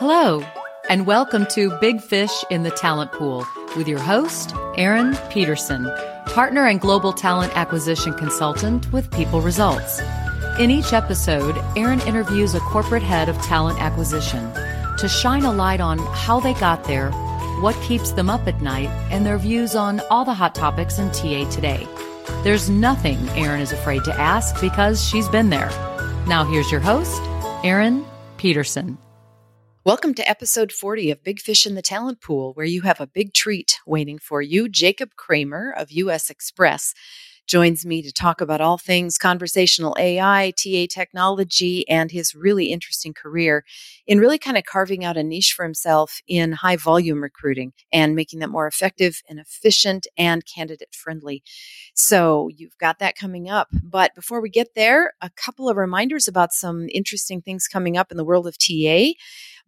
Hello, and welcome to Big Fish in the Talent Pool with your host, Erin Peterson, partner and global talent acquisition consultant with People Results. In each episode, Erin interviews a corporate head of talent acquisition to shine a light on how they got there, what keeps them up at night, and their views on all the hot topics in TA today. There's nothing Erin is afraid to ask because she's been there. Now, here's your host, Erin Peterson. Welcome to episode 40 of Big Fish in the Talent Pool, where you have a big treat waiting for you. Jacob Kramer of US Xpress joins me to talk about all things conversational AI, TA technology, and his really interesting career in really kind of carving out a niche for himself in high volume recruiting and making that more effective and efficient and candidate friendly. So you've got that coming up. But before we get there, a couple of reminders about some interesting things coming up in the world of TA.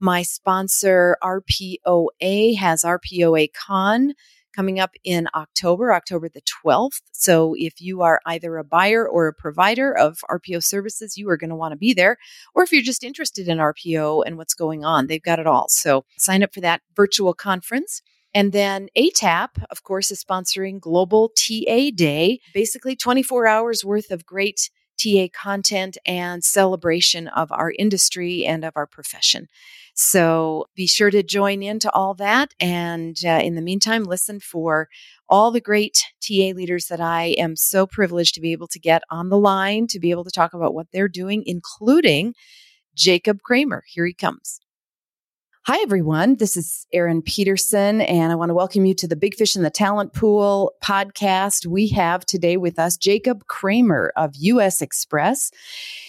My sponsor, RPOA, has RPOA Con coming up in October, October the 12th. So if you are either a buyer or a provider of RPO services, you are going to want to be there. Or if you're just interested in RPO and what's going on, they've got it all. So sign up for that virtual conference. And then ATAP, of course, is sponsoring Global TA Day, basically 24 hours worth of great TA content and celebration of our industry and of our profession. So be sure to join into all that. And uh, in the meantime, listen for all the great TA leaders that I am so privileged to be able to get on the line to be able to talk about what they're doing, including Jacob Kramer. Here he comes. Hi, everyone. This is Erin Peterson, and I want to welcome you to the Big Fish in the Talent Pool podcast. We have today with us Jacob Kramer of US Xpress,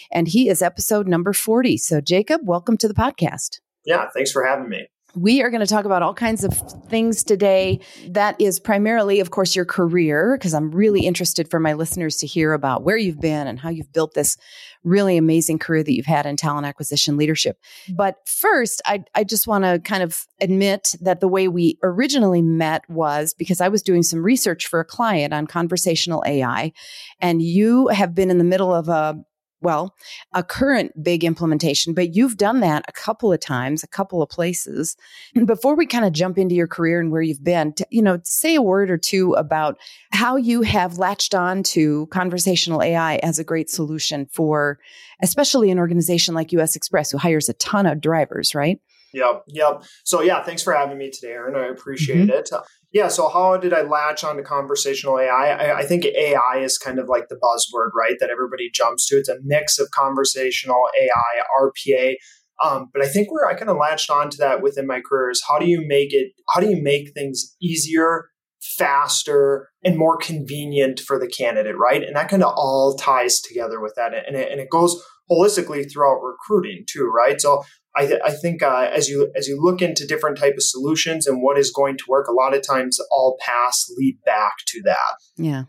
and he is episode number 40. So, Jacob, welcome to the podcast. Yeah, thanks for having me. We are going to talk about all kinds of things today. That is primarily, of course, your career, because I'm really interested for my listeners to hear about where you've been and how you've built this really amazing career that you've had in talent acquisition leadership. But first, I, I just want to kind of admit that the way we originally met was because I was doing some research for a client on conversational AI, and you have been in the middle of a well, a current big implementation, but you've done that a couple of times, a couple of places. Before we kind of jump into your career and where you've been, to, you know, say a word or two about how you have latched on to conversational AI as a great solution for, especially an organization like US Xpress, who hires a ton of drivers, right? Yep, yep. So yeah, thanks for having me today, Erin. I appreciate mm-hmm. it. Yeah. So how did I latch onto conversational AI? I, I, think AI is kind of like the buzzword, right? That everybody jumps to. It's a mix of conversational AI, RPA. Um, but I think where I kind of latched onto that within my career is how do you make it? How do you make things easier, faster, and more convenient for the candidate, right? And that kind of all ties together with that, and it, and it goes holistically throughout recruiting too, right? So I, th- I think uh, as you as you look into different type of solutions and what is going to work, a lot of times all paths lead back to that. Yeah,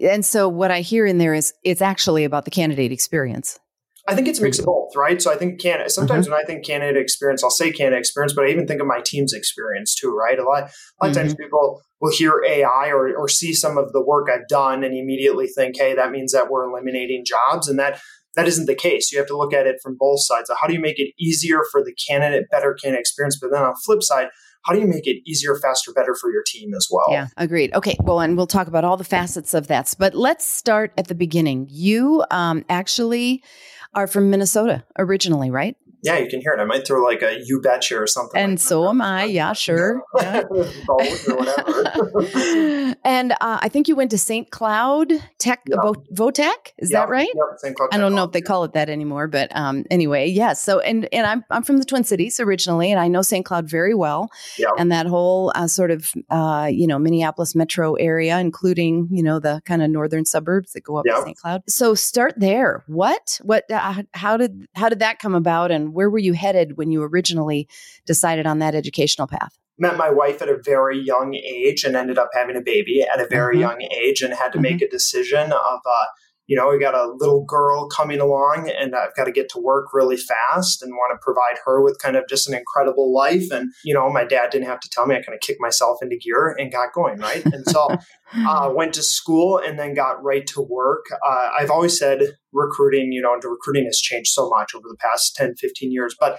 and so what I hear in there is it's actually about the candidate experience. I think it's a mix of both, right? So I think candidate. Sometimes mm-hmm. when I think candidate experience, I'll say candidate experience, but I even think of my team's experience too, right? A lot, a lot mm-hmm. of times mm-hmm. people will hear AI or, or see some of the work I've done and immediately think, hey, that means that we're eliminating jobs, and that that isn't the case. You have to look at it from both sides. So How do you make it easier for the candidate, better candidate experience? But then on the flip side, how do you make it easier, faster, better for your team as well? Yeah, agreed. Okay, well, and we'll talk about all the facets of that. But let's start at the beginning. You um, actually are from Minnesota originally, right? Yeah, you can hear it. I might throw like a "you betcha" or something. And like so that. am I. Yeah, sure. Yeah. and uh, I think you went to St. Cloud Tech yeah. Votech. Is yeah. that right? St. Cloud. I don't know if they call it that anymore, but um, anyway, yes. Yeah, so and and I'm I'm from the Twin Cities originally, and I know St. Cloud very well. Yeah. And that whole uh, sort of uh, you know Minneapolis metro area, including you know the kind of northern suburbs that go up to St. Cloud. So start there. What what uh, how did how did that come about, and where were you headed when you originally decided on that educational path? Met my wife at a very young age and ended up having a baby at a very mm-hmm. young age and had to mm-hmm. make a decision of, uh, you know, we got a little girl coming along and I've got to get to work really fast and want to provide her with kind of just an incredible life. And, you know, my dad didn't have to tell me. I kind of kicked myself into gear and got going, right? And so uh, went to school and then got right to work. Uh, I've always said recruiting, you know, recruiting has changed so much over the past 10, 15 years. But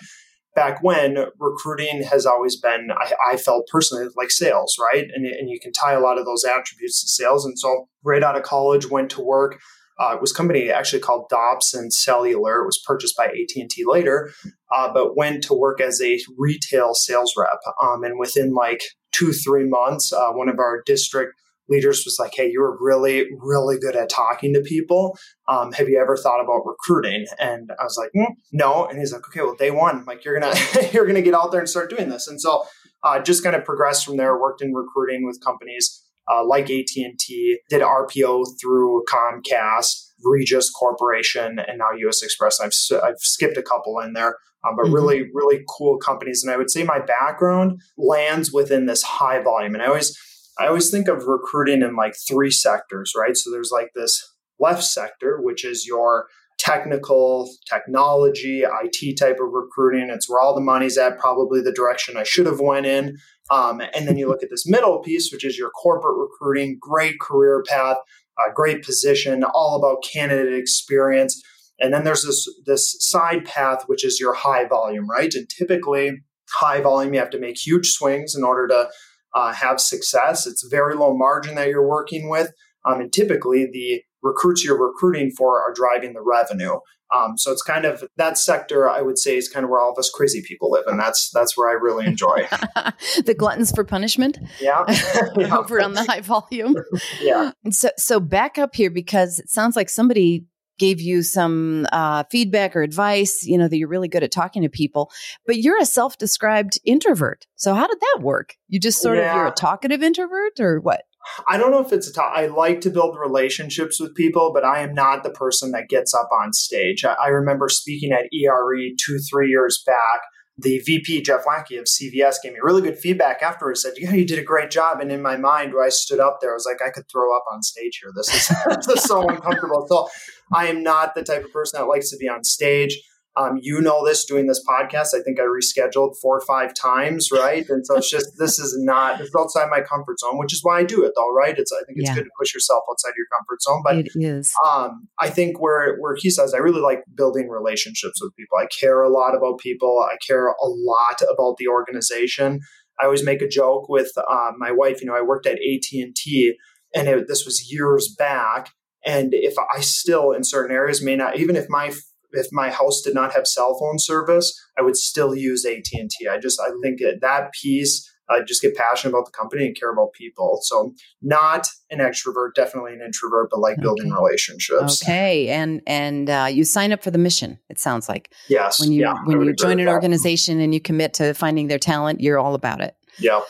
back when recruiting has always been, I, I, felt personally like sales, right? And, and you can tie a lot of those attributes to sales. And so right out of college, went to work. Uh, it was a company actually called Dobson Cellular. It was purchased by AT&T later, uh, but went to work as a retail sales rep. Um, and within like two, three months, uh, one of our district leaders was like, Hey, you're really, really good at talking to people. Um, have you ever thought about recruiting? And I was like, mm, no. And he's like, okay, well, day one, like you're to, you're to get out there and start doing this. And so, uh, just kind of progressed from there, worked in recruiting with companies, uh, like AT&T, did RPO through Comcast, Regis Corporation, and now US Xpress. I've, I've skipped a couple in there, um, but mm-hmm. really, really cool companies. And I would say my background lands within this high volume. And I always, I always think of recruiting in like three sectors, right? So there's like this left sector, which is your technical, technology, IT type of recruiting. It's where all the money's at, probably the direction I should have went in. Um, and then you look at this middle piece, which is your corporate recruiting, great career path, a great position, all about candidate experience. And then there's this this side path, which is your high volume, right? And typically, high volume, you have to make huge swings in order to uh, have success. It's very low margin that you're working with. Um, and typically, the recruits you're recruiting for are driving the revenue. Um, so it's kind of that sector. I would say is kind of where all of us crazy people live, and that's that's where I really enjoy. the gluttons for punishment. Yeah, yeah. over on the high volume. yeah. And so so back up here because it sounds like somebody gave you some uh, feedback or advice, you know, that you're really good at talking to people, but you're a self described introvert. So, how did that work? You just sort yeah. of, you're a talkative introvert or what? I don't know if it's a talk. I like to build relationships with people, but I am not the person that gets up on stage. I, I remember speaking at ERE two, three years back the VP, Jeff Lackey of CVS, gave me really good feedback afterwards. Said, "Yeah, you did a great job." And in my mind, where I stood up there, I was like, "I could throw up on stage here. This is, this is so uncomfortable." So, I am not the type of person that likes to be on stage. Um, you know this doing this podcast. I think I rescheduled four or five times, right? And so it's just this is not this is outside my comfort zone, which is why I do it, though, right? It's I think it's yeah. good to push yourself outside your comfort zone, but it is. Um, I think where where he says I really like building relationships with people. I care a lot about people. I care a lot about the organization. I always make a joke with uh, my wife. You know, I worked at AT and T, and it, this was years back. And if I still in certain areas may not, even if my if my house did not have cell phone service, I would still use AT and T. I just I think that piece. I just get passionate about the company and care about people. So not an extrovert, definitely an introvert, but like okay. building relationships. Okay, and and uh, you sign up for the mission. It sounds like yes. When you yeah, when you join an organization and you commit to finding their talent, you're all about it. Yeah.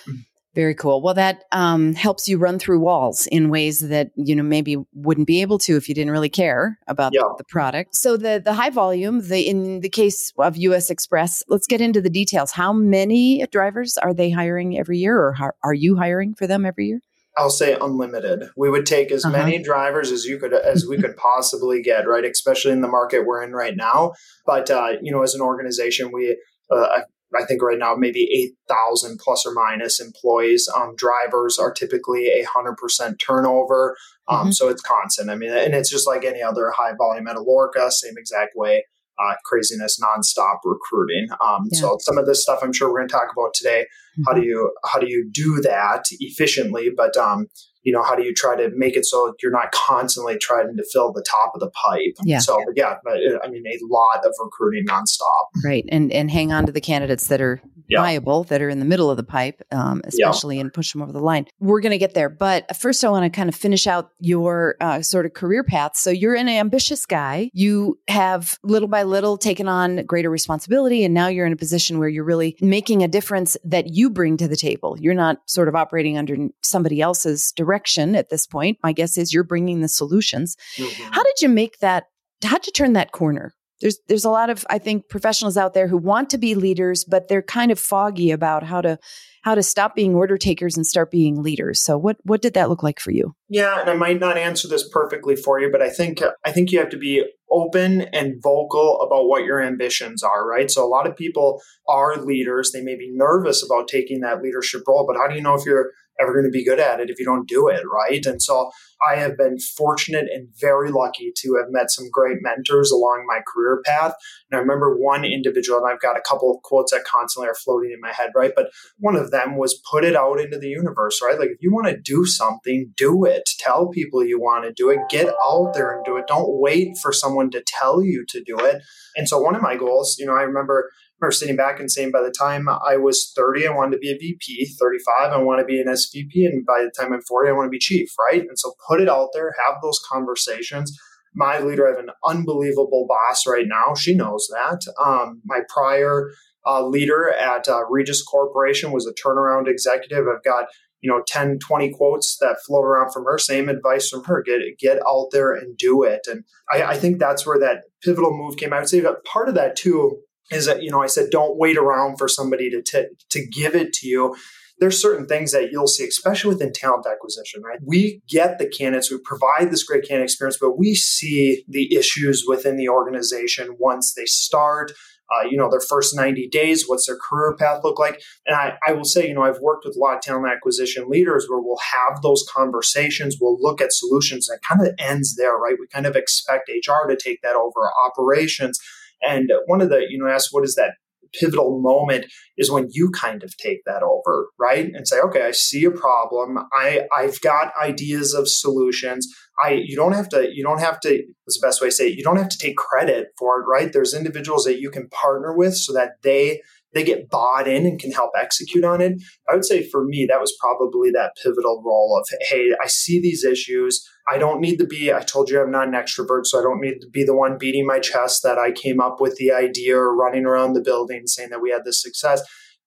Very cool. Well, that um, helps you run through walls in ways that you know maybe wouldn't be able to if you didn't really care about yeah. the, the, product. So the the high volume, the in the case of U.S. Xpress, let's get into the details. How many drivers are they hiring every year, or how, are you hiring for them every year? I'll say unlimited. We would take as uh-huh. many drivers as you could as we could possibly get, right? Especially in the market we're in right now. But uh, you know, as an organization, we uh, I think right now maybe 8,000 plus or minus employees. Um, drivers are typically a 100% turnover. Um, mm-hmm. So it's constant. I mean, and it's just like any other high volume at Alorica, same exact way. Uh, craziness, nonstop recruiting. Um, yeah. So some of this stuff I'm sure we're going to talk about today. Mm-hmm. How do you how do you do that efficiently? But um, you know, how do you try to make it so you're not constantly trying to fill the top of the pipe? Yeah. So, yeah, uh, I mean, a lot of recruiting nonstop. Right. And, and hang on to the candidates that are yeah. viable, that are in the middle of the pipe, um, especially, yeah. and push them over the line. We're going to get there. But first, I want to kind of finish out your uh, sort of career path. So you're an ambitious guy. You have little by little taken on greater responsibility. And now you're in a position where you're really making a difference that you bring to the table. You're not sort of operating under somebody else's direction at this point. My guess is you're bringing the solutions. Mm-hmm. How did you make that? How'd you turn that corner? There's there's a lot of I think professionals out there who want to be leaders, but they're kind of foggy about how to how to stop being order takers and start being leaders. So what what did that look like for you? Yeah, and I might not answer this perfectly for you, but I think I think you have to be open and vocal about what your ambitions are, right? So a lot of people are leaders. They may be nervous about taking that leadership role, but how do you know if you're ever going to be good at it if you don't do it, right? And so I have been fortunate and very lucky to have met some great mentors along my career path. And I remember one individual, and I've got a couple of quotes that constantly are floating in my head, right? But one of them was put it out into the universe, right? Like if you want to do something, do it. Tell people you want to do it. Get out there and do it. Don't wait for someone to tell you to do it. And so one of my goals, you know, I remember remember sitting back and saying by the time I was 30, I wanted to be a VP, 35, I want to be an SVP, and by the time I'm 40, I want to be chief, right? And so put it out there, have those conversations. My leader, I have an unbelievable boss right now. She knows that. Um, my prior uh, leader at uh, Regis Corporation was a turnaround executive. I've got you know 10 20 quotes that float around from her same advice from her get get out there and do it and I, I think that's where that pivotal move came i would say that part of that too is that you know I said don't wait around for somebody to t- to give it to you. There's certain things that you'll see, especially within talent acquisition, right? We get the candidates, we provide this great candidate experience, but we see the issues within the organization once they start. Uh, you know, their first 90 days, what's their career path look like? And I, I will say, you know, I've worked with a lot of talent acquisition leaders where we'll have those conversations, we'll look at solutions, and it kind of ends there, right? We kind of expect HR to take that over operations. And one of the, you know, asked what is that pivotal moment is when you kind of take that over, right? And say, okay, I see a problem. I I've got ideas of solutions. I you don't have to you don't have to what's the best way to say it? You don't have to take credit for it, right? There's individuals that you can partner with so that they they get bought in and can help execute on it. I would say for me, that was probably that pivotal role of, hey, I see these issues. I don't need to be, I told you I'm not an extrovert, so I don't need to be the one beating my chest that I came up with the idea or running around the building saying that we had this success.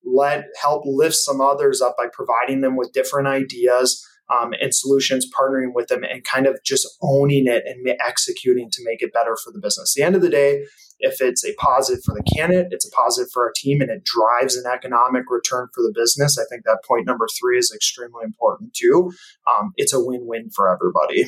Let help lift some others up by providing them with different ideas um, and solutions, partnering with them and kind of just owning it and executing to make it better for the business. At the end of the day, if it's a positive for the candidate, it's a positive for our team, and it drives an economic return for the business. I think that point number three is extremely important too. Um, it's a win win for everybody.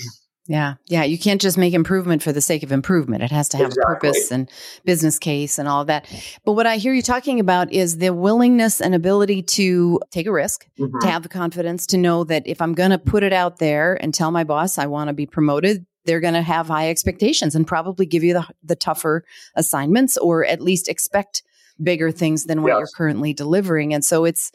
Yeah. Yeah. You can't just make improvement for the sake of improvement. It has to have exactly. a purpose and business case and all of that. But what I hear you talking about is the willingness and ability to take a risk, mm-hmm. to have the confidence to know that if I'm going to put it out there and tell my boss I want to be promoted, they're going to have high expectations and probably give you the, the tougher assignments or at least expect bigger things than what yes. you're currently delivering. And so it's,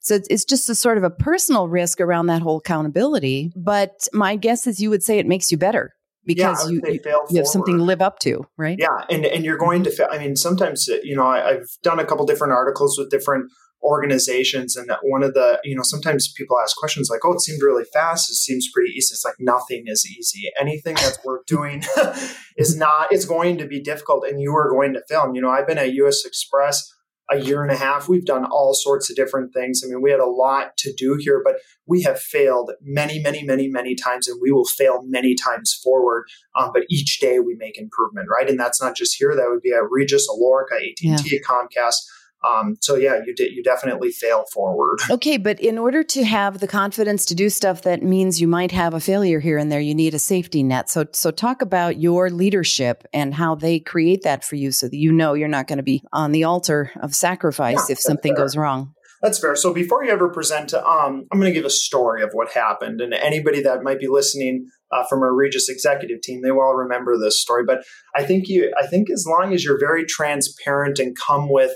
so it's just a sort of a personal risk around that whole accountability. But my guess is you would say it makes you better because yeah, you, you, have something to live up to, right? Yeah, and and you're going to. fail. I mean, sometimes you know I, have done a couple different articles with different organizations and that one of the you know sometimes people ask questions like oh it seemed really fast. It seems pretty easy. It's like nothing is easy. Anything that's worth doing is not it's going to be difficult and you are going to fail. You know i've been at us xpress a year and a half. We've done all sorts of different things. I mean we had a lot to do here but we have failed many many many many times and we will fail many times forward um, but each day we make improvement right? And that's not just here. That would be at regis alorica at&t yeah. comcast um, so yeah, you did. You definitely fail forward. Okay, but in order to have the confidence to do stuff that means you might have a failure here and there, you need a safety net. So, so talk about your leadership and how they create that for you, so that you know you're not going to be on the altar of sacrifice yeah, if something fair. goes wrong. That's fair. So before you ever present, um, I'm going to give a story of what happened, and anybody that might be listening uh, from our Regis executive team, they will all remember this story. But I think you, I think as long as you're very transparent and come with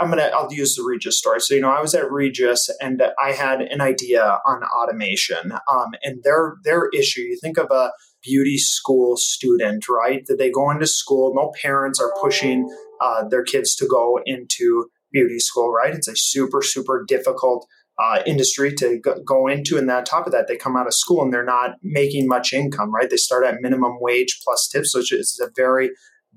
I'm gonna I'll use the Regis story. So you know, I was at Regis and I had an idea on automation. Um, and their their issue, you think of a beauty school student, right? That they go into school, no parents are pushing uh, their kids to go into beauty school, right? It's a super super difficult uh, industry to go into. And then on top of that, they come out of school and they're not making much income, right? They start at minimum wage plus tips, which is a very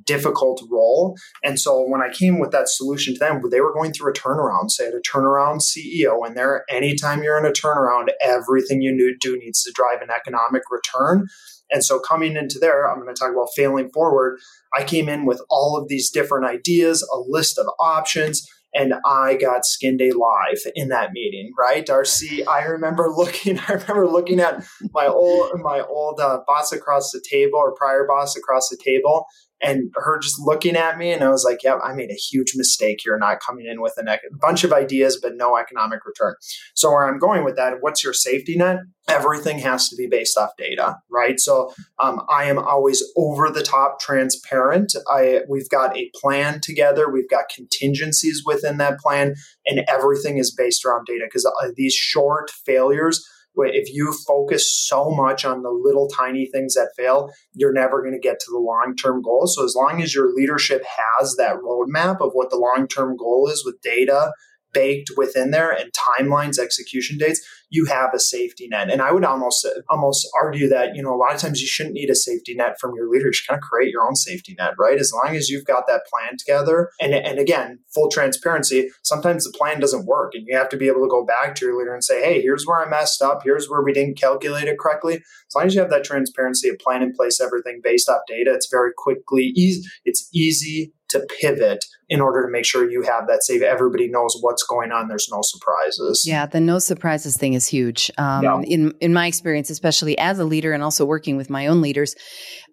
difficult role. And so when I came with that solution to them, they were going through a turnaround, say at a turnaround CEO, and there, anytime you're in a turnaround, everything you do needs to drive an economic return. And so coming into there, I'm going to talk about failing forward. I came in with all of these different ideas, a list of options and I got skinned alive in that meeting, right? Darcy, I remember looking, I remember looking at my old, my old uh, boss across the table or prior boss across the table, and her just looking at me and i was like yeah i made a huge mistake here not coming in with a bunch of ideas but no economic return. So where i'm going with that what's your safety net? Everything has to be based off data right? So um, i am always over the top transparent. I we've got a plan together. We've got contingencies within that plan and everything is based around data because uh, these short failures if you focus so much on the little tiny things that fail, you're never going to get to the long term goal. So, as long as your leadership has that roadmap of what the long term goal is with data baked within there and timelines, execution dates, you have a safety net. And I would almost almost argue that, you know, a lot of times you shouldn't need a safety net from your leader. You kind of create your own safety net, right? As long as you've got that plan together. And, and again, full transparency, sometimes the plan doesn't work. And you have to be able to go back to your leader and say, hey, here's where I messed up. Here's where we didn't calculate it correctly. As long as you have that transparency, a plan in place, everything based off data, it's very quickly easy. It's easy to pivot in order to make sure you have that safe. Everybody knows what's going on. There's no surprises. Yeah, the no surprises thing is huge. Um, yeah. In in my experience, especially as a leader and also working with my own leaders,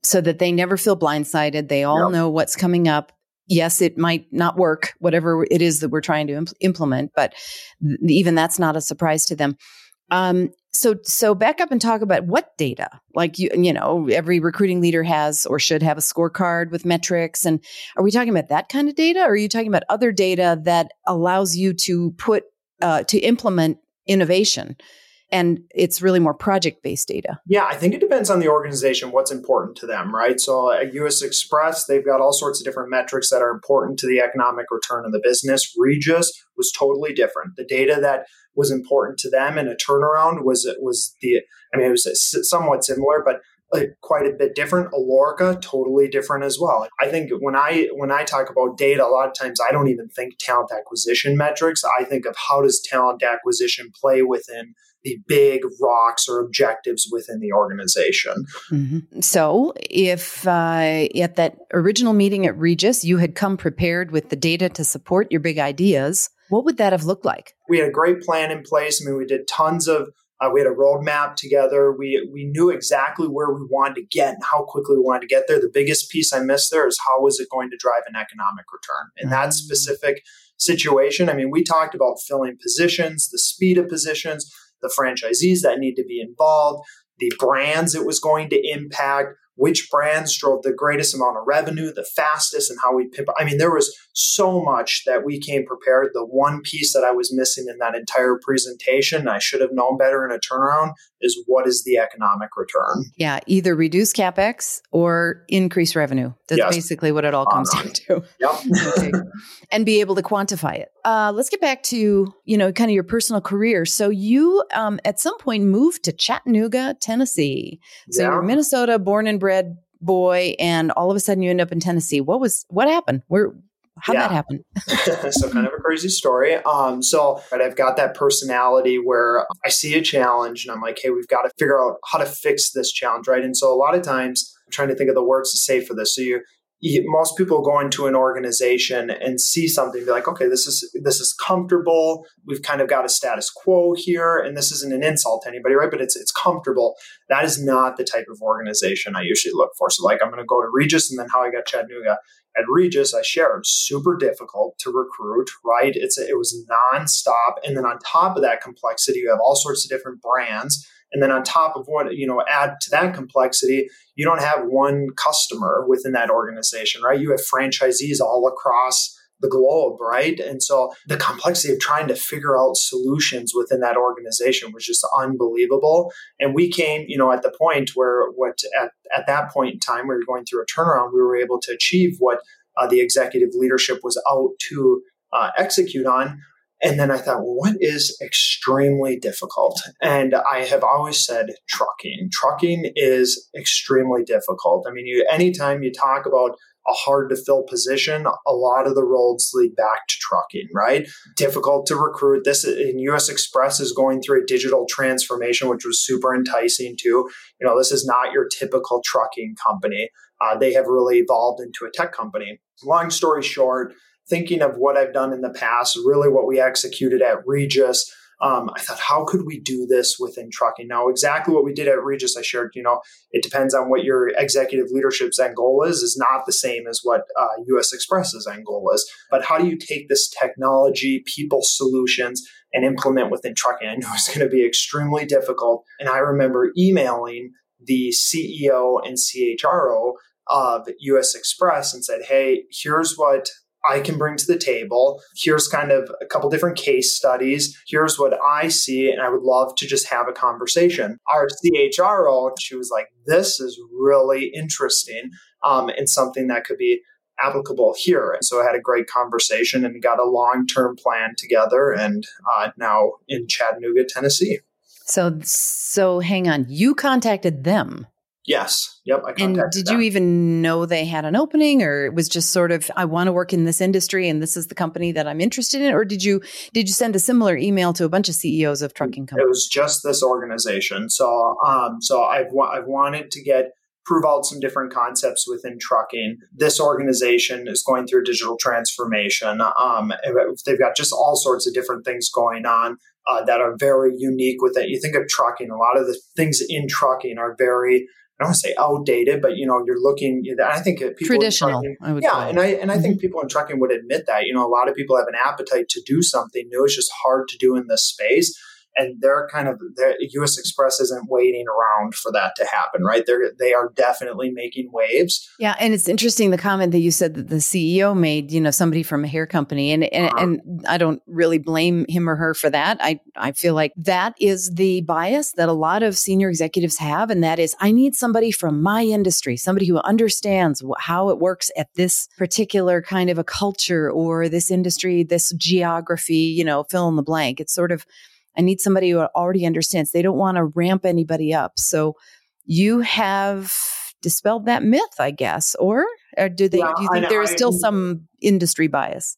so that they never feel blindsided. They all yeah. know what's coming up. Yes, it might not work, whatever it is that we're trying to imp- implement, but th- even that's not a surprise to them. Um, so so back up and talk about what data? Like you you know every recruiting leader has or should have a scorecard with metrics and are we talking about that kind of data or are you talking about other data that allows you to put uh, to implement innovation and it's really more project based data. Yeah, I think it depends on the organization what's important to them, right? So uh, at US Xpress, they've got all sorts of different metrics that are important to the economic return of the business. Regis was totally different. The data that was important to them in a turnaround was was the I mean it was uh, somewhat similar, but quite a bit different. Alorica, totally different as well. I think when I when I talk about data, a lot of times I don't even think talent acquisition metrics. I think of how does talent acquisition play within the big rocks or objectives within the organization. Mm-hmm. So, if uh, at that original meeting at Regis, you had come prepared with the data to support your big ideas, what would that have looked like? We had a great plan in place. I mean, we did tons of uh, we had a roadmap together. We we knew exactly where we wanted to get and how quickly we wanted to get there. The biggest piece I missed there is how was it going to drive an economic return in that mm. specific situation. I mean, we talked about filling positions, the speed of positions, the franchisees that need to be involved, the brands it was going to impact, which brands drove the greatest amount of revenue the fastest and how we pip i mean there was so much that we came prepared. The one piece that i was missing in that entire presentation i should have known better in a turnaround is what is the economic return? Yeah either reduce capex or increase revenue. That's yes. basically what it all comes down to. Yep. and be able to quantify it. Uh, let's get back to you know kind of your personal career. So you um, at some point moved to chattanooga tennessee. So yeah. you're minnesota born and bred boy and all of a sudden you end up in Tennessee. What was what happened? Where how'd yeah. that happen? so kind of a crazy story. Um, so but I've got that personality where I see a challenge and I'm like, hey, we've got to figure out how to fix this challenge, right? And so a lot of times I'm trying to think of the words to say for this. So you most people go into an organization and see something be like okay this is this is comfortable. We've kind of got a status quo here and this isn't an insult to anybody right? But it's it's comfortable. That is not the type of organization i usually look for. So like i'm going to go to regis and then how i got chattanooga. At regis i shared super difficult to recruit right? It's a, it was nonstop. And then on top of that complexity you have all sorts of different brands. And then on top of what, you know, add to that complexity, you don't have one customer within that organization, right? You have franchisees all across the globe, right? And so the complexity of trying to figure out solutions within that organization was just unbelievable. And we came, you know, at the point where what at, at that point in time, we were going through a turnaround, we were able to achieve what uh, the executive leadership was out to uh, execute on, and then I thought, well, what is extremely difficult? And I have always said trucking. Trucking is extremely difficult. I mean, you anytime you talk about a hard to fill position, a lot of the roles lead back to trucking, right? Difficult to recruit. This in US Xpress is going through a digital transformation, which was super enticing too. You know, this is not your typical trucking company. Uh, they have really evolved into a tech company. Long story short, thinking of what I've done in the past, really what we executed at Regis. um, I thought, how could we do this within trucking? Now, exactly what we did at Regis, I shared, you know, it depends on what your executive leadership's end goal is, is not the same as what uh, US Xpress's end goal is. But how do you take this technology, people solutions, and implement within trucking? I knew it was going to be extremely difficult. And I remember emailing the CEO and CHRO of US Xpress and said, hey, here's what I can bring to the table. Here's kind of a couple different case studies. Here's what I see, and I would love to just have a conversation. Our CHRO, she was like, This is really interesting um, and something that could be applicable here. And so I had a great conversation and got a long term plan together, and uh, now in Chattanooga, Tennessee. So, so hang on. You contacted them. Yes. Yep. I and did them. you even know they had an opening, or it was just sort of I want to work in this industry, and this is the company that I'm interested in, or did you did you send a similar email to a bunch of CEOs of trucking companies? It was just this organization. So, um, so I've I've wanted to get prove out some different concepts within trucking. This organization is going through digital transformation. Um, they've got just all sorts of different things going on. Uh, that are very unique with it. You think of trucking, a lot of the things in trucking are very I don't want to say outdated, but you know, you're looking. I think people traditional. Trucking, yeah, and I and I mm-hmm. think people in trucking would admit that. You know, a lot of people have an appetite to do something new. It's just hard to do in this space and they're kind of the U.S. Xpress isn't waiting around for that to happen, right? They're they are definitely making waves. Yeah, and it's interesting the comment that you said that the CEO made, you know, somebody from a hair company, and and, uh-huh. and I don't really blame him or her for that. I I feel like that is the bias that a lot of senior executives have, and that is I need somebody from my industry, somebody who understands how it works at this particular kind of a culture or this industry, this geography, you know, fill in the blank. It's sort of I need somebody who already understands. They don't want to ramp anybody up. So you have dispelled that myth, I guess, or, or do they? Yeah, do you think there is still some industry bias?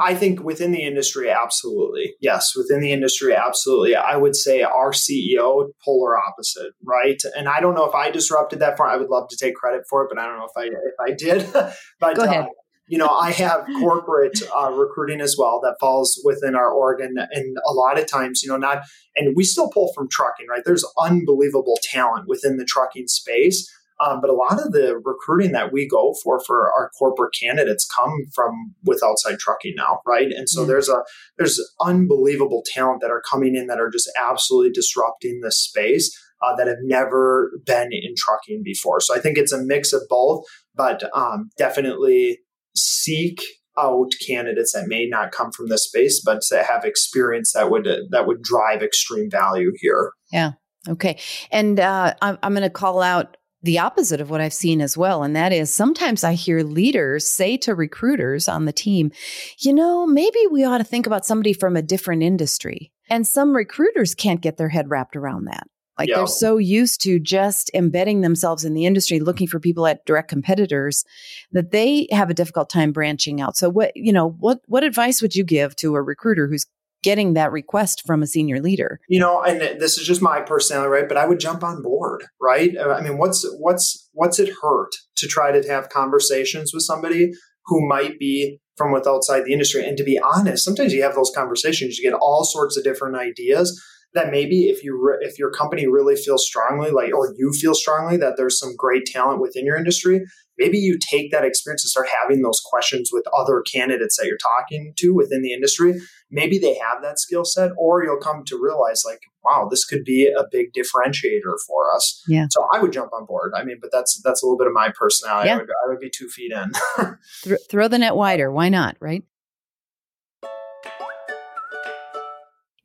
I think within the industry, absolutely. Yes, within the industry, absolutely. I would say our CEO, polar opposite, right? And I don't know if I disrupted that part. I would love to take credit for it, but I don't know if I if I did. but Go ahead. Uh, you know, I have corporate uh, recruiting as well that falls within our org. And, and a lot of times, you know, not, and we still pull from trucking, right? There's unbelievable talent within the trucking space. Um, but a lot of the recruiting that we go for for our corporate candidates come from with outside trucking now, right? And so mm-hmm. there's a there's unbelievable talent that are coming in that are just absolutely disrupting this space uh, that have never been in trucking before. So I think it's a mix of both, but um, definitely seek out candidates that may not come from this space, but that have experience that would that would drive extreme value here. Yeah. Okay. And uh, I'm, I'm going to call out the opposite of what I've seen as well. And that is sometimes I hear leaders say to recruiters on the team, you know, maybe we ought to think about somebody from a different industry. And some recruiters can't get their head wrapped around that. Like they're so used to just embedding themselves in the industry, looking for people at direct competitors that they have a difficult time branching out. So what, you know, what what advice would you give to a recruiter who's getting that request from a senior leader? You know, and this is just my personality, right? But I would jump on board, right? Uh, I mean, what's what's what's it hurt to try to have conversations with somebody who might be from with outside the industry? And to be honest, sometimes you have those conversations, you get all sorts of different ideas that maybe if you re- if your company really feels strongly like or you feel strongly that there's some great talent within your industry maybe you take that experience and start having those questions with other candidates that you're talking to within the industry. Maybe they have that skill set or you'll come to realize like wow this could be a big differentiator for us. Yeah. So i would jump on board. I mean but that's that's a little bit of my personality. Yeah. I, would, I would be two feet in. Th- throw the net wider. Why not right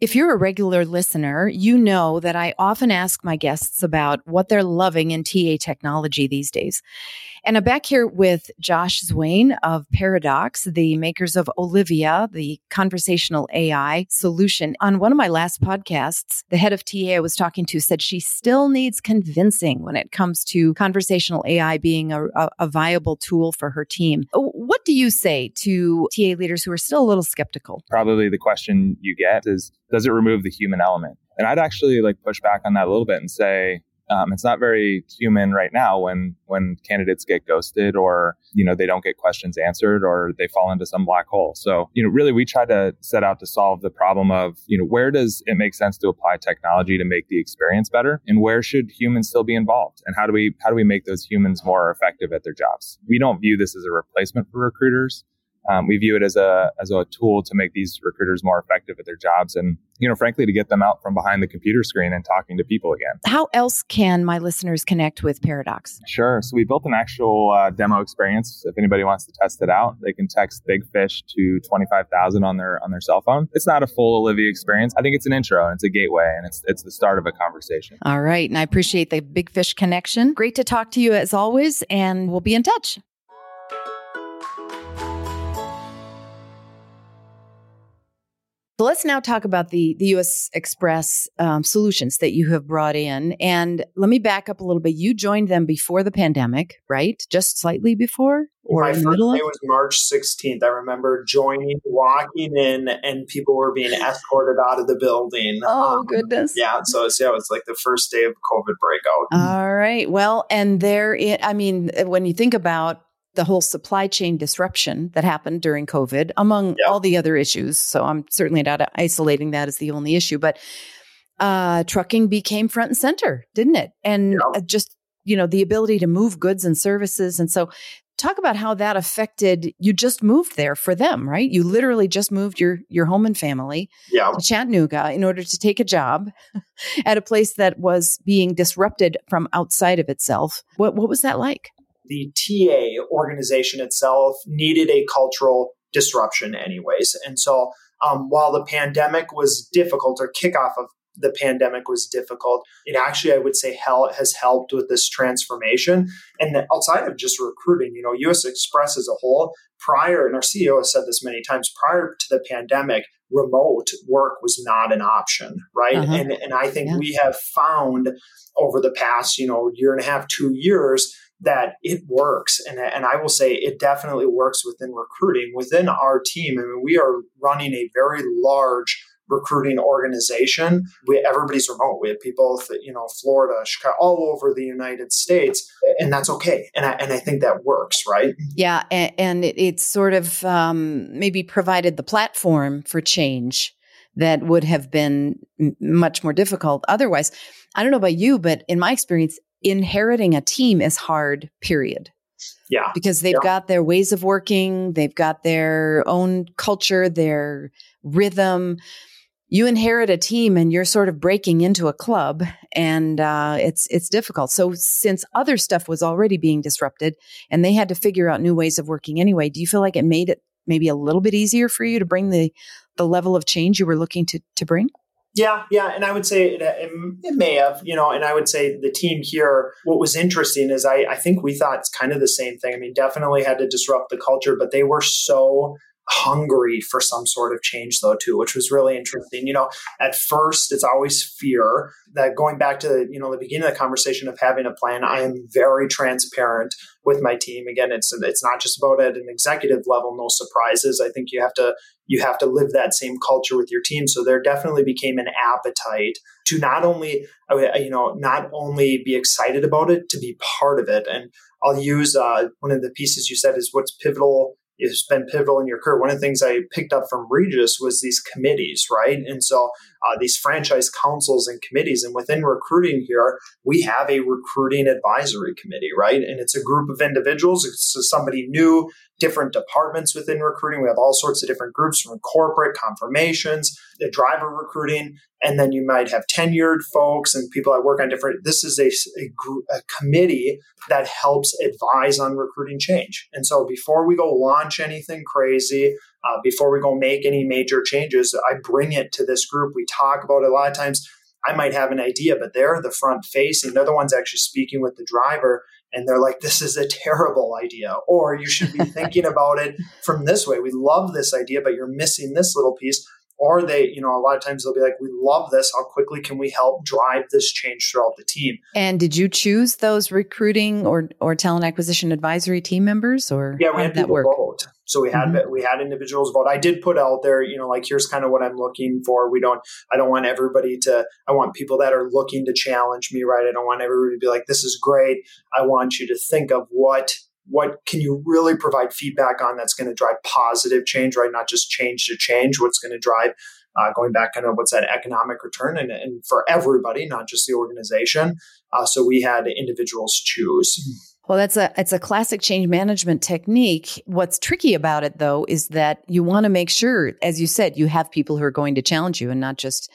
If you're a regular listener, you know that I often ask my guests about what they're loving in TA technology these days. And I'm back here with Josh Zywien of Paradox, the makers of Olivia, the conversational AI solution. On one of my last podcasts, the head of TA I was talking to said she still needs convincing when it comes to conversational AI being a, a, a viable tool for her team. Uh, what do you say to TA leaders who are still a little skeptical? Probably the question you get is, does it remove the human element? And I'd actually like push back on that a little bit and say, Um, it's not very human right now when when candidates get ghosted or you know they don't get questions answered or they fall into some black hole. So you know really we try to set out to solve the problem of you know where does it make sense to apply technology to make the experience better and where should humans still be involved and how do we how do we make those humans more effective at their jobs? We don't view this as a replacement for recruiters. Um, we view it as a as a tool to make these recruiters more effective at their jobs, and you know, frankly, to get them out from behind the computer screen and talking to people again. How else can my listeners connect with Paradox? Sure. So we built an actual uh, demo experience. If anybody wants to test it out, they can text Big Fish to twenty five thousand on their on their cell phone. It's not a full Olivia experience. I think it's an intro and it's a gateway and it's it's the start of a conversation. All right, and I appreciate the Big Fish connection. Great to talk to you as always, and we'll be in touch. So let's now talk about the, the US Xpress um, solutions that you have brought in. And let me back up a little bit. You joined them before the pandemic, right? Just slightly before? Or My first day was March 16th. I remember joining, walking in, and people were being escorted out of the building. Oh, um, goodness. Yeah. So, so, yeah, it was like the first day of COVID breakout. All right. Well, and there, it, I mean, when you think about the whole supply chain disruption that happened during COVID, among all the other issues. So I'm certainly not isolating that as the only issue, but uh, trucking became front and center, didn't it? And uh, just you know the ability to move goods and services, and so talk about how that affected you just moved there for them right you literally just moved your your home and family yeah. to chattanooga in order to take a job at a place that was being disrupted from outside of itself what what was that like the TA organization itself needed a cultural disruption, anyways. And so, um, while the pandemic was difficult, or kickoff of the pandemic was difficult, it actually, I would say, hell has helped with this transformation. And outside of just recruiting, you know, US Xpress as a whole, prior, and our CEO has said this many times, prior to the pandemic, remote work was not an option, right? Uh-huh. And, and I think yeah. we have found over the past, you know, year and a half, two years, that it works. And, and I will say it definitely works within recruiting. Within our team, I mean, we are running a very large recruiting organization. We, everybody's remote. We have people, you know, Florida, Chicago, all over the United States, and that's okay. And I, and I think that works, right? Yeah, and, and it, it's sort of um, maybe provided the platform for change that would have been much more difficult otherwise. I don't know about you, but in my experience, inheriting a team is hard, period. Yeah. Because they've yeah. got their ways of working, they've got their own culture, their rhythm. You inherit a team and you're sort of breaking into a club and uh, it's it's difficult. So since other stuff was already being disrupted and they had to figure out new ways of working anyway, do you feel like it made it maybe a little bit easier for you to bring the the level of change you were looking to to bring? Yeah, yeah, and I would say it, it, may have, you know, and I would say the team here. What was interesting is I, I think we thought it's kind of the same thing. I mean, definitely had to disrupt the culture, but they were so hungry for some sort of change though too which was really interesting you know at first it's always fear that going back to you know the beginning of the conversation of having a plan i am very transparent with my team again it's it's not just about at an executive level no surprises i think you have to you have to live that same culture with your team so there definitely became an appetite to not only you know not only be excited about it to be part of it and i'll use uh, one of the pieces you said is what's pivotal has been pivotal in your career. One of the things I picked up from Regis was these committees, right? And so uh, these franchise councils and committees. And within recruiting here, we have a recruiting advisory committee, right? And it's a group of individuals. It's somebody new, different departments within recruiting. We have all sorts of different groups from corporate confirmations, the driver recruiting, and then you might have tenured folks and people that work on different. This is a, a, group, a committee that helps advise on recruiting change. And so before we go launch anything crazy, uh, before we go make any major changes, I bring it to this group. We talk about it. A lot of times I might have an idea, but they're the front facing. They're the ones actually speaking with the driver. And they're like, this is a terrible idea. Or you should be thinking about it from this way. We love this idea, but you're missing this little piece. Or they, you know, a lot of times they'll be like, we love this. How quickly can we help drive this change throughout the team? And did you choose those recruiting or, or talent acquisition advisory team members or yeah, we had that work? Vote. So we had mm-hmm. we had individuals vote. I did put out there, you know, like here's kind of what I'm looking for. We don't I don't want everybody to I want people that are looking to challenge me, right? I don't want everybody to be like, this is great. I want you to think of what what can you really provide feedback on that's going to drive positive change, right? Not just change to change. What's going to drive uh, going back kind of what's that economic return and, and for everybody, not just the organization. Uh, so we had individuals choose. Well, that's a it's a classic change management technique. What's tricky about it though is that you want to make sure, as you said, you have people who are going to challenge you and not just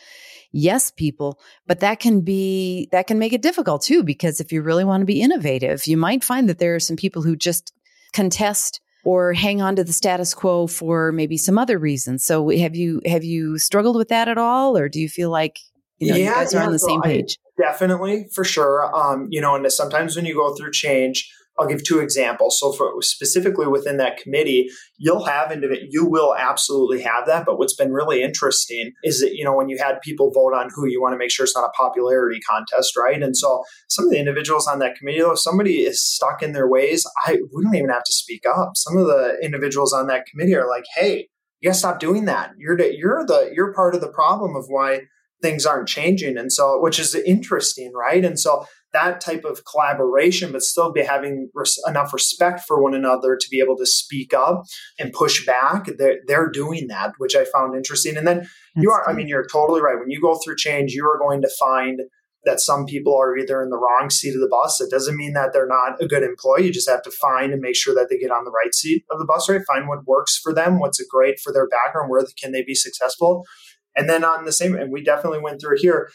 yes people but that can be that can make it difficult too because if you really want to be innovative you might find that there are some people who just contest or hang on to the status quo for maybe some other reasons. So have you have you struggled with that at all or do you feel like you know yeah, you guys are yeah, on the so same page? I, definitely for sure um, you know and sometimes when you go through change I'll give two examples. So, for specifically within that committee, you'll have individual, you will absolutely have that. But what's been really interesting is that you know when you had people vote on who you want to make sure it's not a popularity contest, right? And so some of the individuals on that committee, though, if somebody is stuck in their ways, I we don't even have to speak up. Some of the individuals on that committee are like, "Hey, you gotta stop doing that. You're the, you're the you're part of the problem of why." things aren't changing and so which is interesting right and so that type of collaboration, but still be having res- enough respect for one another to be able to speak up and push back. They're, they're doing that, which I found interesting. And then That's you are, I mean, you're totally right. When you go through change, you are going to find that some people are either in the wrong seat of the bus. It doesn't mean that they're not a good employee. You just have to find and make sure that they get on the right seat of the bus, right? Find what works for them, what's great for their background, where can they be successful. And then on the same, and we definitely went through here,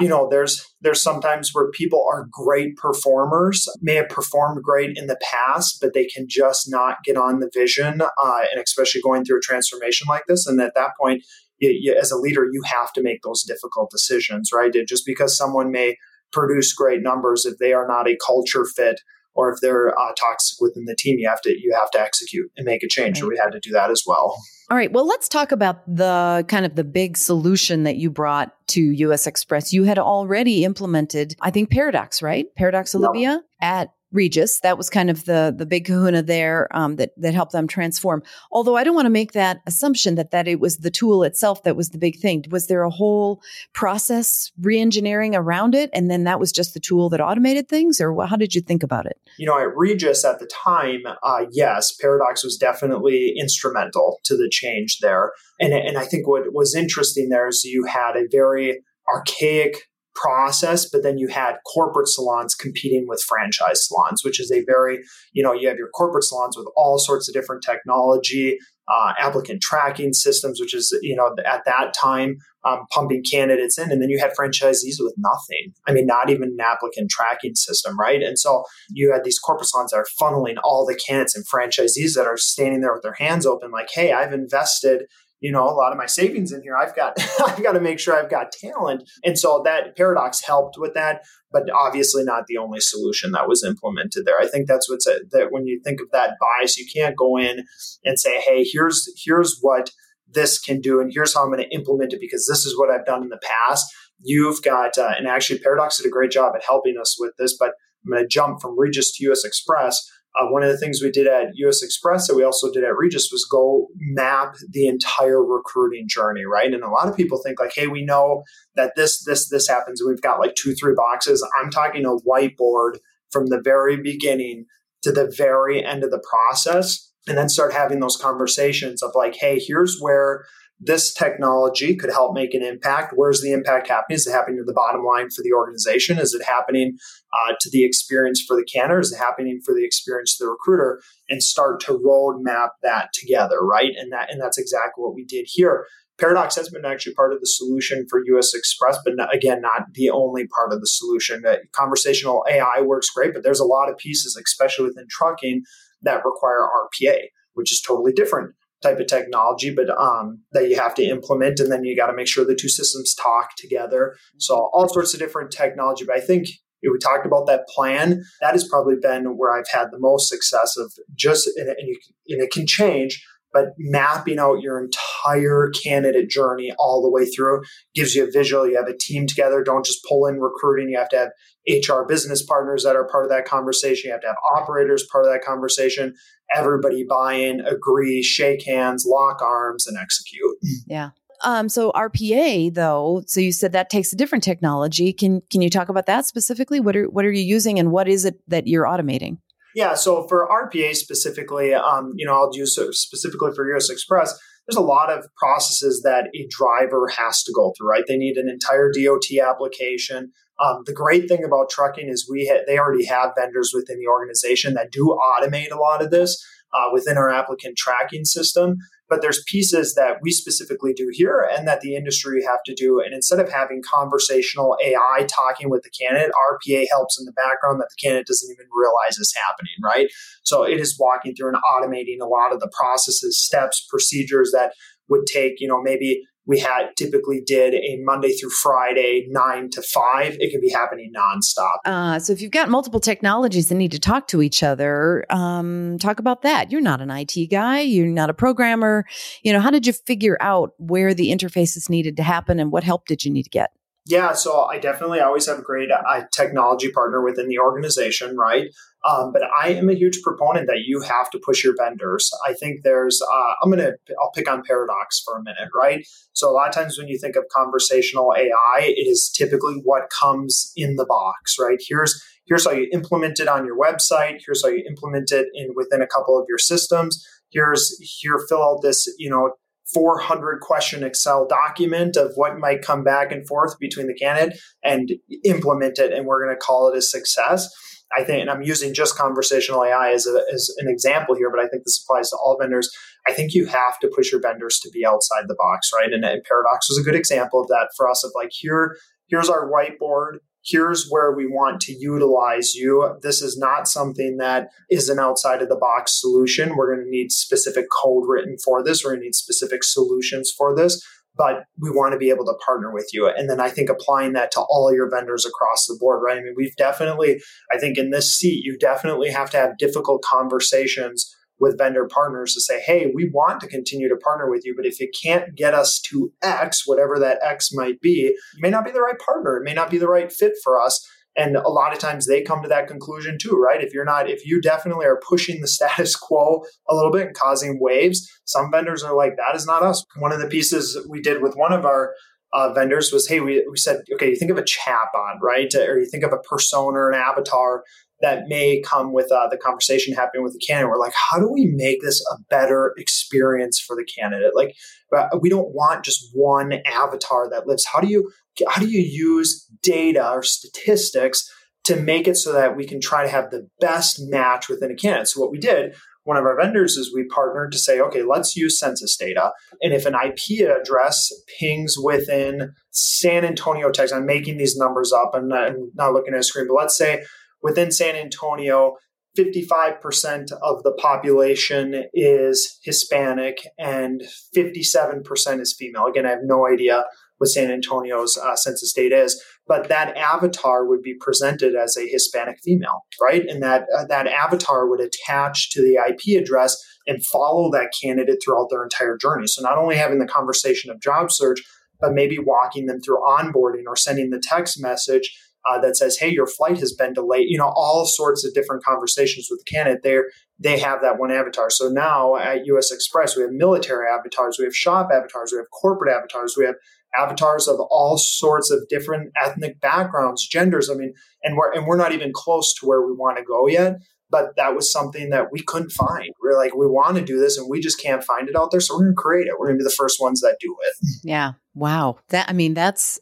you know there's there's sometimes where people are great performers may have performed great in the past but they can just not get on the vision uh, and especially going through a transformation like this. And at that point you, you, as a leader you have to make those difficult decisions right? Just because someone may produce great numbers if they are not a culture fit or if they're uh, toxic within the team, you have to you have to execute and make a change. Right. So we had to do that as well. All right. Well, let's talk about the kind of the big solution that you brought to US Xpress. You had already implemented, I think, Paradox, right? Paradox Olivia yep. at Regis. That was kind of the the big kahuna there um, that that helped them transform. Although I don't want to make that assumption that that it was the tool itself that was the big thing. Was there a whole process reengineering around it, and then that was just the tool that automated things, or how did you think about it? You know, at Regis at the time, uh, yes, Paradox was definitely instrumental to the change there, and and I think what was interesting there is you had a very archaic process, but then you had corporate salons competing with franchise salons, which is a very, you know, you have your corporate salons with all sorts of different technology, uh, applicant tracking systems, which is, you know, at that time, um, pumping candidates in. And then you had franchisees with nothing. I mean, not even an applicant tracking system, right? And so you had these corporate salons that are funneling all the candidates and franchisees that are standing there with their hands open, like, hey, I've invested you know a lot of my savings in here i've got i've got to make sure i've got talent. And so that paradox helped with that but obviously not the only solution that was implemented there. I think that's what's a, that when you think of that bias you can't go in and say hey here's here's what this can do and here's how i'm going to implement it because this is what i've done in the past. You've got uh, and actually paradox did a great job at helping us with this but i'm going to jump from regis to us xpress uh, one of the things we did at US Xpress that we also did at Regis was go map the entire recruiting journey, right? And a lot of people think like, hey, we know that this, this, this happens, and we've got like two, three boxes. I'm talking a whiteboard from the very beginning to the very end of the process, and then start having those conversations of like, hey, here's where this technology could help make an impact. Where's the impact happening? Is it happening to the bottom line for the organization? Is it happening uh, to the experience for the candidate? Is it happening for the experience of the recruiter? And start to roadmap that together, right? And that and that's exactly what we did here. Paradox has been actually part of the solution for US Xpress, but not, again, not the only part of the solution. Uh, conversational AI works great, but there's a lot of pieces, especially within trucking, that require RPA, which is totally different type of technology, but um, that you have to implement, and then you got to make sure the two systems talk together. So all sorts of different technology. But I think we talked about that plan. That has probably been where I've had the most success of just, and, and, you, and it can change, but mapping out your entire candidate journey all the way through gives you a visual. You have a team together. Don't just pull in recruiting. You have to have HR business partners that are part of that conversation. You have to have operators part of that conversation. Everybody buy in, agree, shake hands, lock arms, and execute. Yeah. Um, so RPA though, so you said that takes a different technology. Can can you talk about that specifically? What are what are you using and what is it that you're automating? Yeah, so for RPA specifically, um, you know, I'll use specifically for US Xpress. There's a lot of processes that a driver has to go through, right? They need an entire DOT application. Um, the great thing about trucking is we ha- they already have vendors within the organization that do automate a lot of this uh, within our applicant tracking system. But there's pieces that we specifically do here and that the industry have to do. And instead of having conversational AI talking with the candidate, RPA helps in the background that the candidate doesn't even realize is happening, right? So it is walking through and automating a lot of the processes, steps, procedures that would take, you know, maybe we had typically did a Monday through Friday, nine to five. It could be happening nonstop. Uh, so if you've got multiple technologies that need to talk to each other, um, talk about that. You're not an IT guy. You're not a programmer. You know, how did you figure out where the interfaces needed to happen and what help did you need to get? Yeah, so I definitely always have a great uh, technology partner within the organization, right? Um, but I am a huge proponent that you have to push your vendors. I think there's, uh, I'm going to, I'll pick on Paradox for a minute, right? So a lot of times when you think of conversational AI, it is typically what comes in the box, right? Here's, here's how you implement it on your website. Here's how you implement it in within a couple of your systems. Here's, here, fill out this, you know, 400 question Excel document of what might come back and forth between the candidate and implement it. And we're going to call it a success. I think, and I'm using just conversational AI as, a, as an example here, but I think this applies to all vendors. I think you have to push your vendors to be outside the box, right? And, and Paradox was a good example of that for us of like, here, here's our whiteboard here's where we want to utilize you. This is not something that is an outside of the box solution. We're going to need specific code written for this. We're going to need specific solutions for this, but we want to be able to partner with you. And then I think applying that to all your vendors across the board, right? I mean, we've definitely, I think in this seat, you definitely have to have difficult conversations with vendor partners to say, hey, we want to continue to partner with you, but if it can't get us to X, whatever that X might be, it may not be the right partner. It may not be the right fit for us. And a lot of times they come to that conclusion too, right? If you're not, if you definitely are pushing the status quo a little bit and causing waves, some vendors are like, that is not us. One of the pieces we did with one of our uh, vendors was, hey, we, we said, okay, you think of a chatbot, right? Or you think of a persona or an avatar that may come with uh, the conversation happening with the candidate. We're like, how do we make this a better experience for the candidate? Like, uh, we don't want just one avatar that lives. How do you how do you use data or statistics to make it so that we can try to have the best match within a candidate? So what we did. One of our vendors is we partnered to say, okay, let's use census data. And if an IP address pings within San Antonio, Texas, I'm making these numbers up. I'm not, I'm not looking at a screen, but let's say within San Antonio, 55% of the population is Hispanic and 57% is female. Again, I have no idea what San Antonio's uh, census data is, but that avatar would be presented as a Hispanic female, right? And that uh, that avatar would attach to the IP address and follow that candidate throughout their entire journey. So not only having the conversation of job search, but maybe walking them through onboarding or sending the text message uh, that says, "Hey, your flight has been delayed." You know, all sorts of different conversations with the candidate. They they have that one avatar. So now at US Xpress, we have military avatars, we have shop avatars, we have corporate avatars, we have avatars of all sorts of different ethnic backgrounds, genders. I mean, and we're and we're not even close to where we want to go yet but that was something that we couldn't find. We are like, we want to do this and we just can't find it out there. So we're going to create it. We're going to be the first ones that do it. Yeah. Wow. That, I mean, that's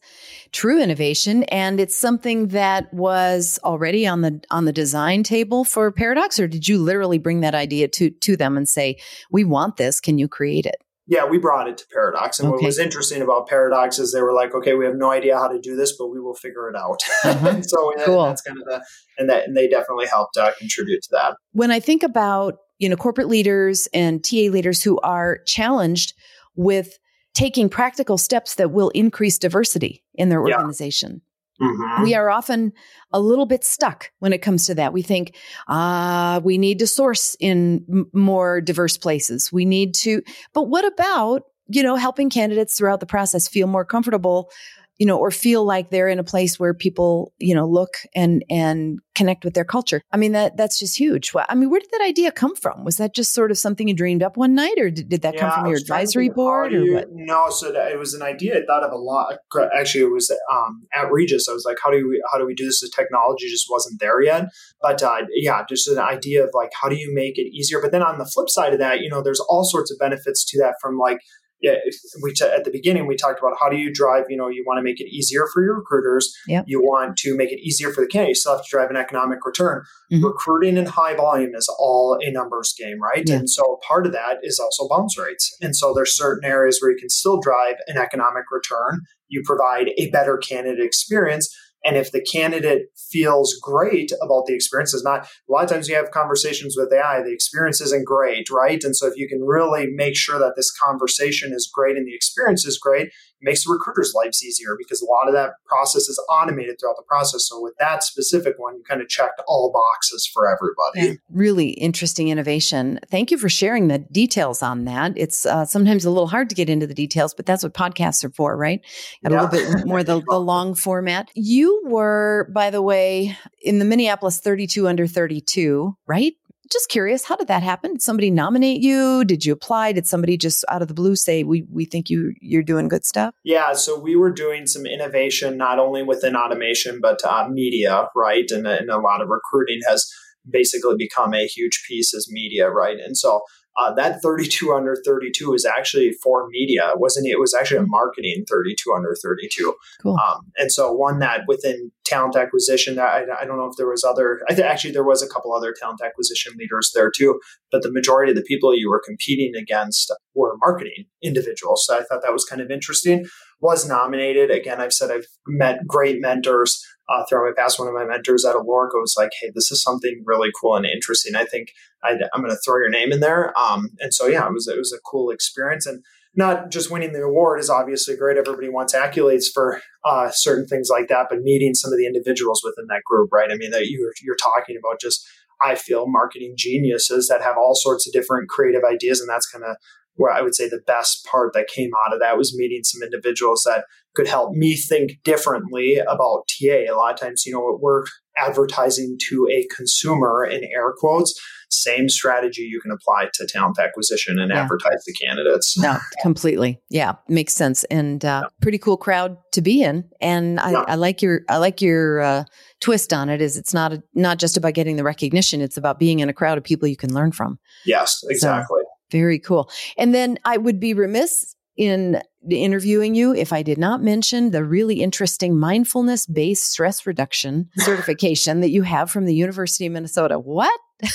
true innovation. And it's something that was already on the, on the design table for Paradox, or did you literally bring that idea to, to them and say, we want this. Can you create it? Yeah, we brought it to Paradox. And okay. what was interesting about Paradox is they were like, okay, we have no idea how to do this, but we will figure it out. Uh-huh. so cool. that's kind of the, and that, and they definitely helped uh, contribute to that. When I think about, you know, corporate leaders and TA leaders who are challenged with taking practical steps that will increase diversity in their organization. Mm-hmm. We are often a little bit stuck when it comes to that. We think, uh, we need to source in m- more diverse places. We need to, but what about, you know, helping candidates throughout the process feel more comfortable you know, or feel like they're in a place where people, you know, look and and connect with their culture. I mean, that that's just huge. I mean, where did that idea come from? Was that just sort of something you dreamed up one night, or did, did that yeah, come from your advisory board, or what? No, so it was an idea I thought of a lot. Actually, it was um, at Regis. I was like, how do we how do we do this? The technology just wasn't there yet. But uh, yeah, just an idea of like how do you make it easier. But then on the flip side of that, you know, there's all sorts of benefits to that from like yeah, we t- at the beginning we talked about how do you drive. You know, you want to make it easier for your recruiters. Yep. You want to make it easier for the candidate. You still have to drive an economic return. Mm-hmm. Recruiting in high volume is all a numbers game, right? Yeah. And so part of that is also bounce rates. And so there's certain areas where you can still drive an economic return. You provide a better candidate experience and if the candidate feels great about the experience, is not a lot of times you have conversations with AI, the experience isn't great, right? And so if you can really make sure that this conversation is great and the experience is great, makes the recruiter's lives easier because a lot of that process is automated throughout the process. So with that specific one, you kind of checked all boxes for everybody. Yeah, really interesting innovation. Thank you for sharing the details on that. It's uh, sometimes a little hard to get into the details, but that's what podcasts are for, right? Yeah. a little bit more the, the long format. You were, by the way, in the Minneapolis 32 under 32, right? Just curious, how did that happen? Did somebody nominate you? Did you apply? Did somebody just out of the blue say, "We we think you you're doing good stuff"? Yeah, so we were doing some innovation not only within automation but uh, media, right? And, and a lot of recruiting has basically become a huge piece as media, right? And so uh, that 32 under 32 is actually for media, wasn't it? It was actually a marketing 32 under 32. Cool. Um, and so one that within talent acquisition, I, I don't know if there was other, I think actually there was a couple other talent acquisition leaders there too, but the majority of the people you were competing against were marketing individuals. So I thought that was kind of interesting. Was nominated. Again, I've said I've met great mentors uh, throughout my past. One of my mentors at Alorica was like, "Hey, this is something really cool and interesting. I think i am going to throw your name in there." Um, and so, yeah, it was it was a cool experience, and not just winning the award is obviously great. Everybody wants accolades for uh, certain things like that, but meeting some of the individuals within that group, right? I mean, that you're you're talking about just I feel marketing geniuses that have all sorts of different creative ideas, and that's kind of where I would say the best part that came out of that was meeting some individuals that could help me think differently about TA. A lot of times, you know, we're advertising to a consumer in air quotes. Same strategy you can apply to talent acquisition and yeah. advertise to candidates. No, completely. Yeah, makes sense, and uh, yeah. pretty cool crowd to be in. And I, yeah. I like your I like your uh, twist on it. Is it's not a, not just about getting the recognition; it's about being in a crowd of people you can learn from. Yes, exactly. So, very cool. And then I would be remiss in interviewing you if I did not mention the really interesting mindfulness based stress reduction certification that you have from the University of Minnesota. What?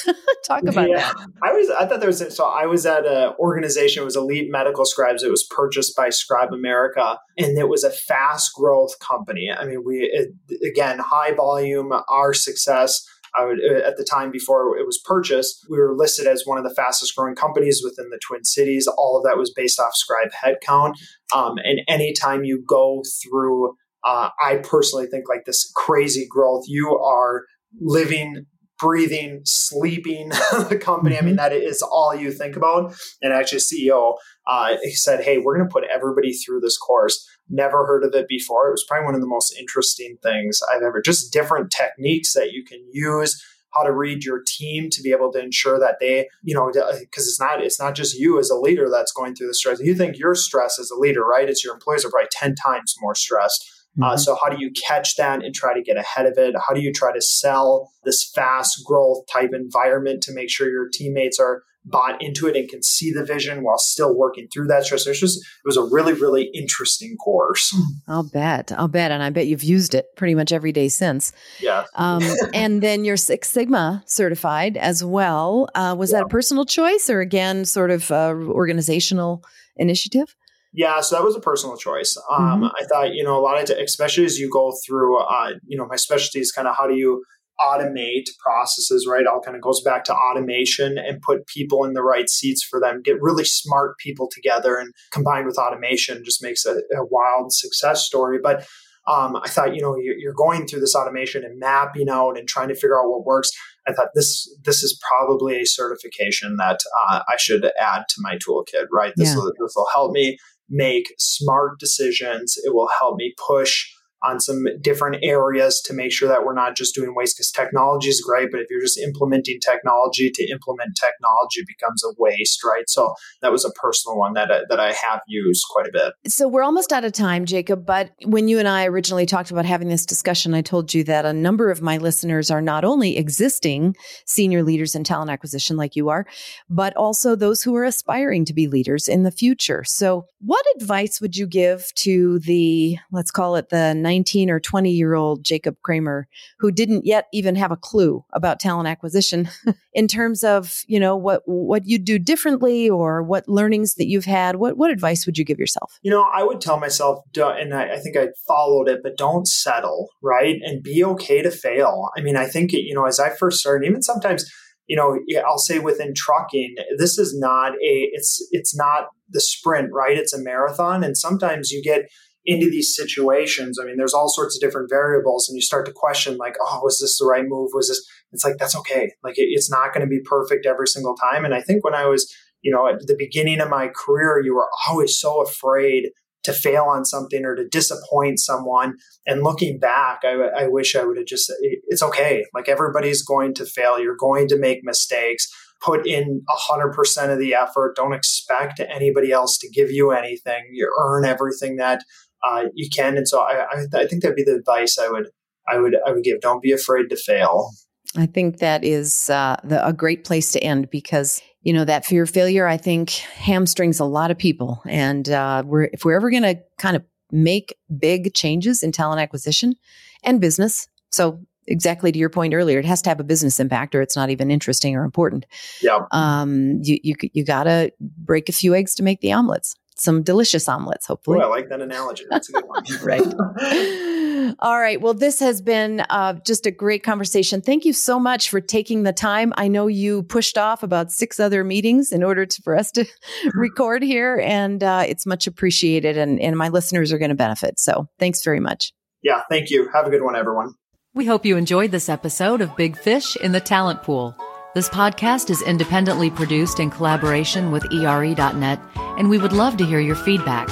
Talk about yeah. that. I was I thought there was so I was at an organization, it was Elite Medical Scribes. It was purchased by ScribeAmerica and it was a fast growth company. I mean, we it, again, high volume, our success I would uh, at the time before it was purchased, we were listed as one of the fastest growing companies within the Twin Cities. All of that was based off Scribe headcount. Um, and anytime you go through, uh, I personally think like this crazy growth, you are living breathing, sleeping the company. I mean, mm-hmm. that is all you think about. And actually, CEO, uh, he said, Hey, we're going to put everybody through this course. Never heard of it before. It was probably one of the most interesting things I've ever, just different techniques that you can use how to read your team to be able to ensure that they, you know, because it's not it's not just you as a leader that's going through the stress. You think you're stressed as a leader, right? It's your employees are probably ten times more stressed. Uh, mm-hmm. Uh, so how do you catch that and try to get ahead of it? How do you try to sell this fast growth type environment to make sure your teammates are bought into it and can see the vision while still working through that stress. It was just it was a really really interesting course. I'll bet. I'll bet, and I bet you've used it pretty much every day since. Yeah. Um, and then you're Six Sigma certified as well. Uh, was yeah. that a personal choice or again sort of uh, organizational initiative? Yeah, so that was a personal choice. Um, mm-hmm. I thought, you know, a lot of, t- especially as you go through, uh, you know, my specialty is kind of how do you automate processes, right? All kind of goes back to automation and put people in the right seats for them, get really smart people together and combined with automation just makes a, a wild success story. But um, I thought, you know, you're, you're going through this automation and mapping out and trying to figure out what works. I thought this this is probably a certification that uh, I should add to my toolkit. Right, this yeah. will this will help me make smart decisions. It will help me push on some different areas to make sure that we're not just doing waste because technology is great, but if you're just implementing technology to implement technology becomes a waste, right? So that was a personal one that, that I have used quite a bit. So we're almost out of time, Jacob, but when you and I originally talked about having this discussion, I told you that a number of my listeners are not only existing senior leaders in talent acquisition like you are, but also those who are aspiring to be leaders in the future. So what advice would you give to the, let's call it the 19 or 20 year old Jacob Kramer who didn't yet even have a clue about talent acquisition in terms of, you know, what, what you do differently or what learnings that you've had? What, what advice would you give yourself? You know, I would tell myself, and I, I think I followed it, but don't settle, right? And be okay to fail. I mean, I think, you know, as I first started, even sometimes, you know, I'll say within trucking, this is not a, it's, it's not the sprint, right? It's a marathon. And sometimes you get, into these situations, I mean, there's all sorts of different variables, and you start to question, like, oh, was this the right move? Was this? It's like that's okay. Like, it, it's not going to be perfect every single time. And I think when I was, you know, at the beginning of my career, you were always so afraid to fail on something or to disappoint someone. And looking back, I, I wish I would have just. It's okay. Like everybody's going to fail. You're going to make mistakes put in 100% of the effort. Don't expect anybody else to give you anything. You earn everything that uh, you can. And so I, I, I think that'd be the advice I would I would I would give. Don't be afraid to fail. I think that is uh, the, a great place to end because you know that fear of failure. I think hamstrings a lot of people, and uh, we're if we're ever going to kind of make big changes in talent acquisition and business. So exactly to your point earlier, it has to have a business impact, or it's not even interesting or important. Yeah. Um. You you you got to break a few eggs to make the omelets some delicious omelets, hopefully. Oh, I like that analogy. That's a good one. right. All right. Well, this has been uh, just a great conversation. Thank you so much for taking the time. I know you pushed off about six other meetings in order to, for us to record here, and uh, it's much appreciated, and, and my listeners are going to benefit. So thanks very much. Yeah. Thank you. Have a good one, everyone. We hope you enjoyed this episode of Big Fish in the Talent Pool. This podcast is independently produced in collaboration with ERE.net, and we would love to hear your feedback.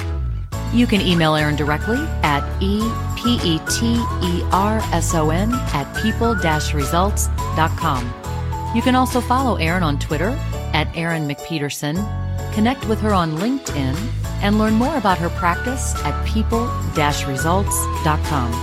You can email Erin directly at E-P-E-T-E-R-S-O-N at people-results.com. You can also follow Erin on Twitter at Erin McPeterson, connect with her on LinkedIn, and learn more about her practice at people-results.com.